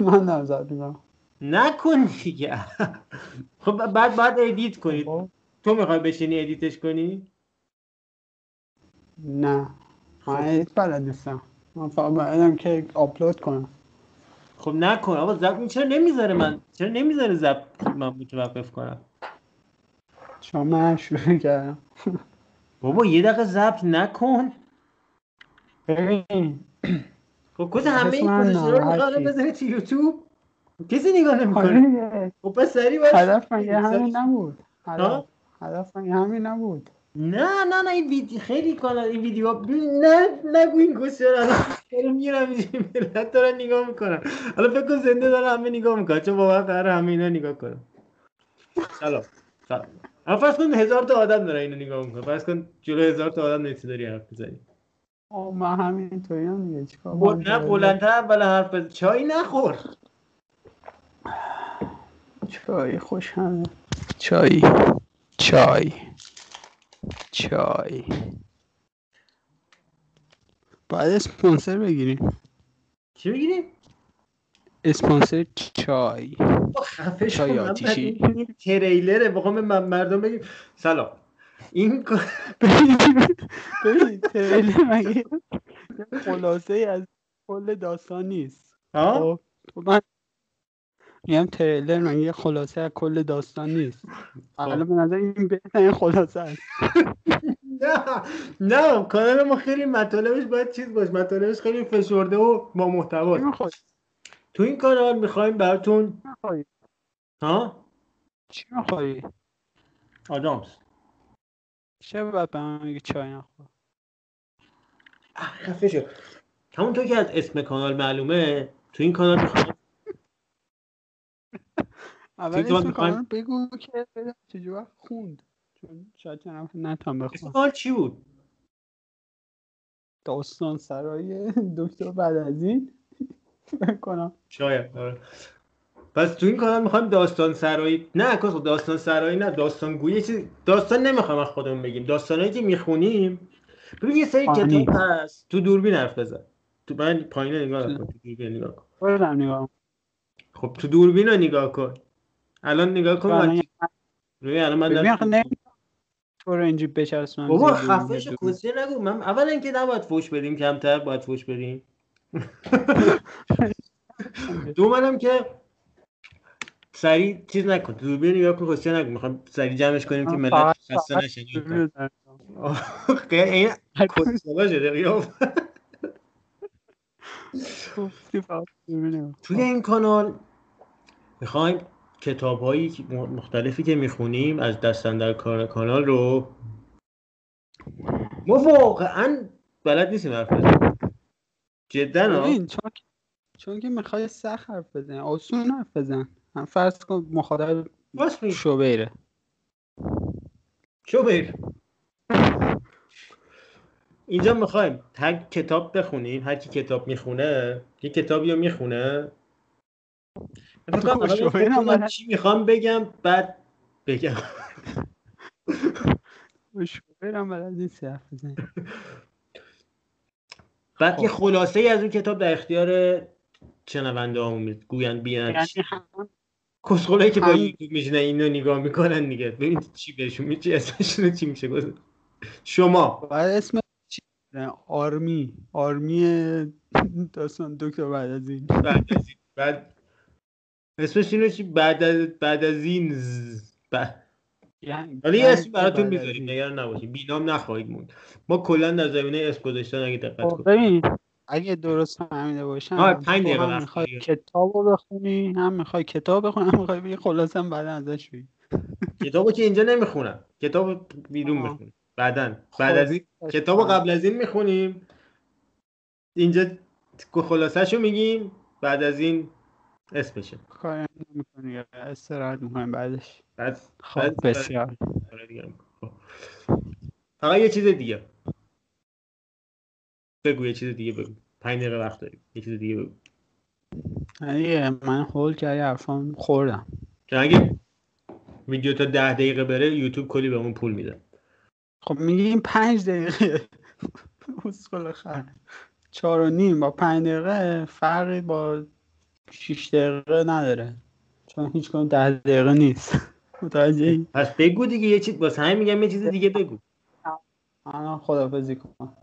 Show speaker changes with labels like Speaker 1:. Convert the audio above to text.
Speaker 1: من نظر میدم.
Speaker 2: نکن دیگه. خب بعد باید edit کنید.
Speaker 1: خب.
Speaker 2: تو می‌خوای بشینی edit ش کنی؟
Speaker 1: نه. من edit بلد نیستم. من فقط بلدم که آپلود کنم.
Speaker 2: خب نکن. آقا ضبط چرا نمی‌ذاره من؟ چرا نمی‌ذاره ضبط من متوقف کنم؟
Speaker 1: چون من شروع کردم.
Speaker 2: بابا یه دقیقه ضبط نکن.
Speaker 1: ببین.
Speaker 2: خب کجا همه این position رو. می‌خواد بزنی تو یوتیوب؟ کسی نگاه نمی‌کنه.
Speaker 1: آره.
Speaker 2: خب پس سریع باش.
Speaker 1: هدف همین نبود؟ هدف یه همین نبود.
Speaker 2: نه نه نه این ویدیو خیلی کانال این ویدیو نه نگو این گوشه رو دارم میرم ملت دارن نگاه می‌کنن حالا فکر کن زنده دارن همه نگاه می‌کنن چون واقعا قرار همه اینا نگاه کنن سلام. سلام. فرض کن هزار تا آدم دارن اینو نگاه می‌کنن فرض کن جلو هزار تا آدم نمیشه داری حرف
Speaker 1: آه من همینطوری هم دیگه چیکار
Speaker 2: نه؟ بلندتر اول حرف بزن. چای نخور.
Speaker 1: چای خوش همه. چای چای چای. باید اسپانسر بگیریم.
Speaker 2: چی بگیریم؟
Speaker 1: اسپانسر چای.
Speaker 2: با خفه شو تریلره. بخوام من مردم بگیم سلام. این
Speaker 1: ببین تریلر مگه خلاصه ای از کل داستان نیست.
Speaker 2: ها؟
Speaker 1: خب خب من میگم تریلر مگه یه خلاصه از کل داستان نیست. حالا به نظر این بهترین خلاصه است.
Speaker 2: نه نه کانال ما خیلی مطالبش باید چیز باش مطالبش خیلی فشرده و با محتوا؟ تو این کانال می‌خوایم براتون؟ ها؟
Speaker 1: چی میخوایی؟
Speaker 2: آدامس.
Speaker 1: چه باید به من میگه چای نخور؟
Speaker 2: خفه شو. همونطور که از اسم کانال معلومه تو این کانال می‌خوایم
Speaker 1: اول
Speaker 2: تو
Speaker 1: اسم کانال بگو که چجور وقت خوند. چون شاید چند نفر نتونم
Speaker 2: اسم کانال چی بود؟
Speaker 1: داستان سرای دکتر بعد از این. کنم.
Speaker 2: شاید آره. پس تو این کانال می‌خوایم داستان سرایی نه کس داستان سرایی نه داستان گویی چیز داستان نمی‌خوایم از خودمون بگیم. داستانایی که می‌خونیم ببین یه سری. کتاب هست. تو دوربین حرف بزن. تو من پایین نگاه نکن تو دوربین نگاه کن. خب تو دوربین رو نگاه کن. الان نگاه کن روی الان من دارم-
Speaker 1: تو رو اینجوری بچسبونم
Speaker 2: بابا
Speaker 1: دوربین.
Speaker 2: کسی نگو. من اولا اینکه نباید فوش بدیم کمتر باید فوش بدیم. دو منم که سریع چیز نکن. تو دوربین نگاه کن کسی نگو می‌خوام سریع جمعش کنیم که ملت خسته. خیلی این کسلا شده. توی این کانال می‌خوایم کتاب هایی مختلفی که می‌خونیم از دستن در کانال رو ما واقعا بلد نیستیم حرف بزنیم. جدا ها؟
Speaker 1: ببین چون که می‌خوای سخت حرف بزنی. آسون حرف بزن. هم فرض کن مخاطب. شوبیره
Speaker 2: شو بیر اینجا می‌خوایم هر کتاب بخونیم هر کی کتاب می‌خونه یه کتابی رو می‌خونه.
Speaker 1: بلد-
Speaker 2: چی می‌خوام بگم بعد بگم.
Speaker 1: شوبیرم بلد نیستی حرف بزنی.
Speaker 2: بعد یه. خلاصه ای از اون کتاب در اختیار شنونده همون گویند بیان
Speaker 1: یعنی
Speaker 2: کسخلایی که با یوتیوب میشینن اینو نگاه می‌کنن دیگه. ببین چی بهشون میچه اسمشون چی میشه گذاشت شما.
Speaker 1: باید اسم چی؟ آرمی. آرمی داستان دکتر بعد از این.
Speaker 2: بعد از این. بعد اسمش اینو چی؟ بعد از بعد از این بعد
Speaker 1: یعنی یعنی
Speaker 2: اسم براتون می‌ذاریم. نگران نباشید بینام نخواهید موند. ما کلا در زمینه اسم گذاشتن اگه دقت
Speaker 1: خب
Speaker 2: کنید.
Speaker 1: اگه درست فهمیده باشم
Speaker 2: آره، پنج
Speaker 1: تو
Speaker 2: دقیقه
Speaker 1: هم
Speaker 2: وقت
Speaker 1: می‌خوای. کتاب رو بخونی هم می‌خوای کتاب بخونی هم می‌خوای بگی خلاصه بعدا ازش بگی.
Speaker 2: کتابو که اینجا نمی‌خونم. کتاب بیرون. می‌خونم بعدن
Speaker 1: خب،
Speaker 2: بعد از این
Speaker 1: باشه.
Speaker 2: کتابو قبل از این می‌خونیم. اینجا خلاصهشو میگیم. بعد از این اسمشه.
Speaker 1: کاری نمی‌کنی استراحت می‌کنیم بعدش.
Speaker 2: بعد
Speaker 1: خب بسیار.
Speaker 2: آره دیگه. خب. فقط یه چیز دیگه. بگو یه چیز دیگه بگو. پنج دقیقه وقت داریم یه چیز دیگه بگو.
Speaker 1: دیگه من هول کردی حرفام خوردم.
Speaker 2: اگه ویدیو تا ده دقیقه بره یوتیوب کلی بهمون پول میده.
Speaker 1: خب میگیم پنج دقیقه. اسکل خر. چهار و نیم. با پنج دقیقه فرقی با 6 دقیقه نداره. چون هیچ کنون ده دقیقه نیست. متوجه
Speaker 2: پس بگو دیگه یه چیز واسه همین میگم یه چیز دیگه بگو.
Speaker 1: الان خدافزی کن.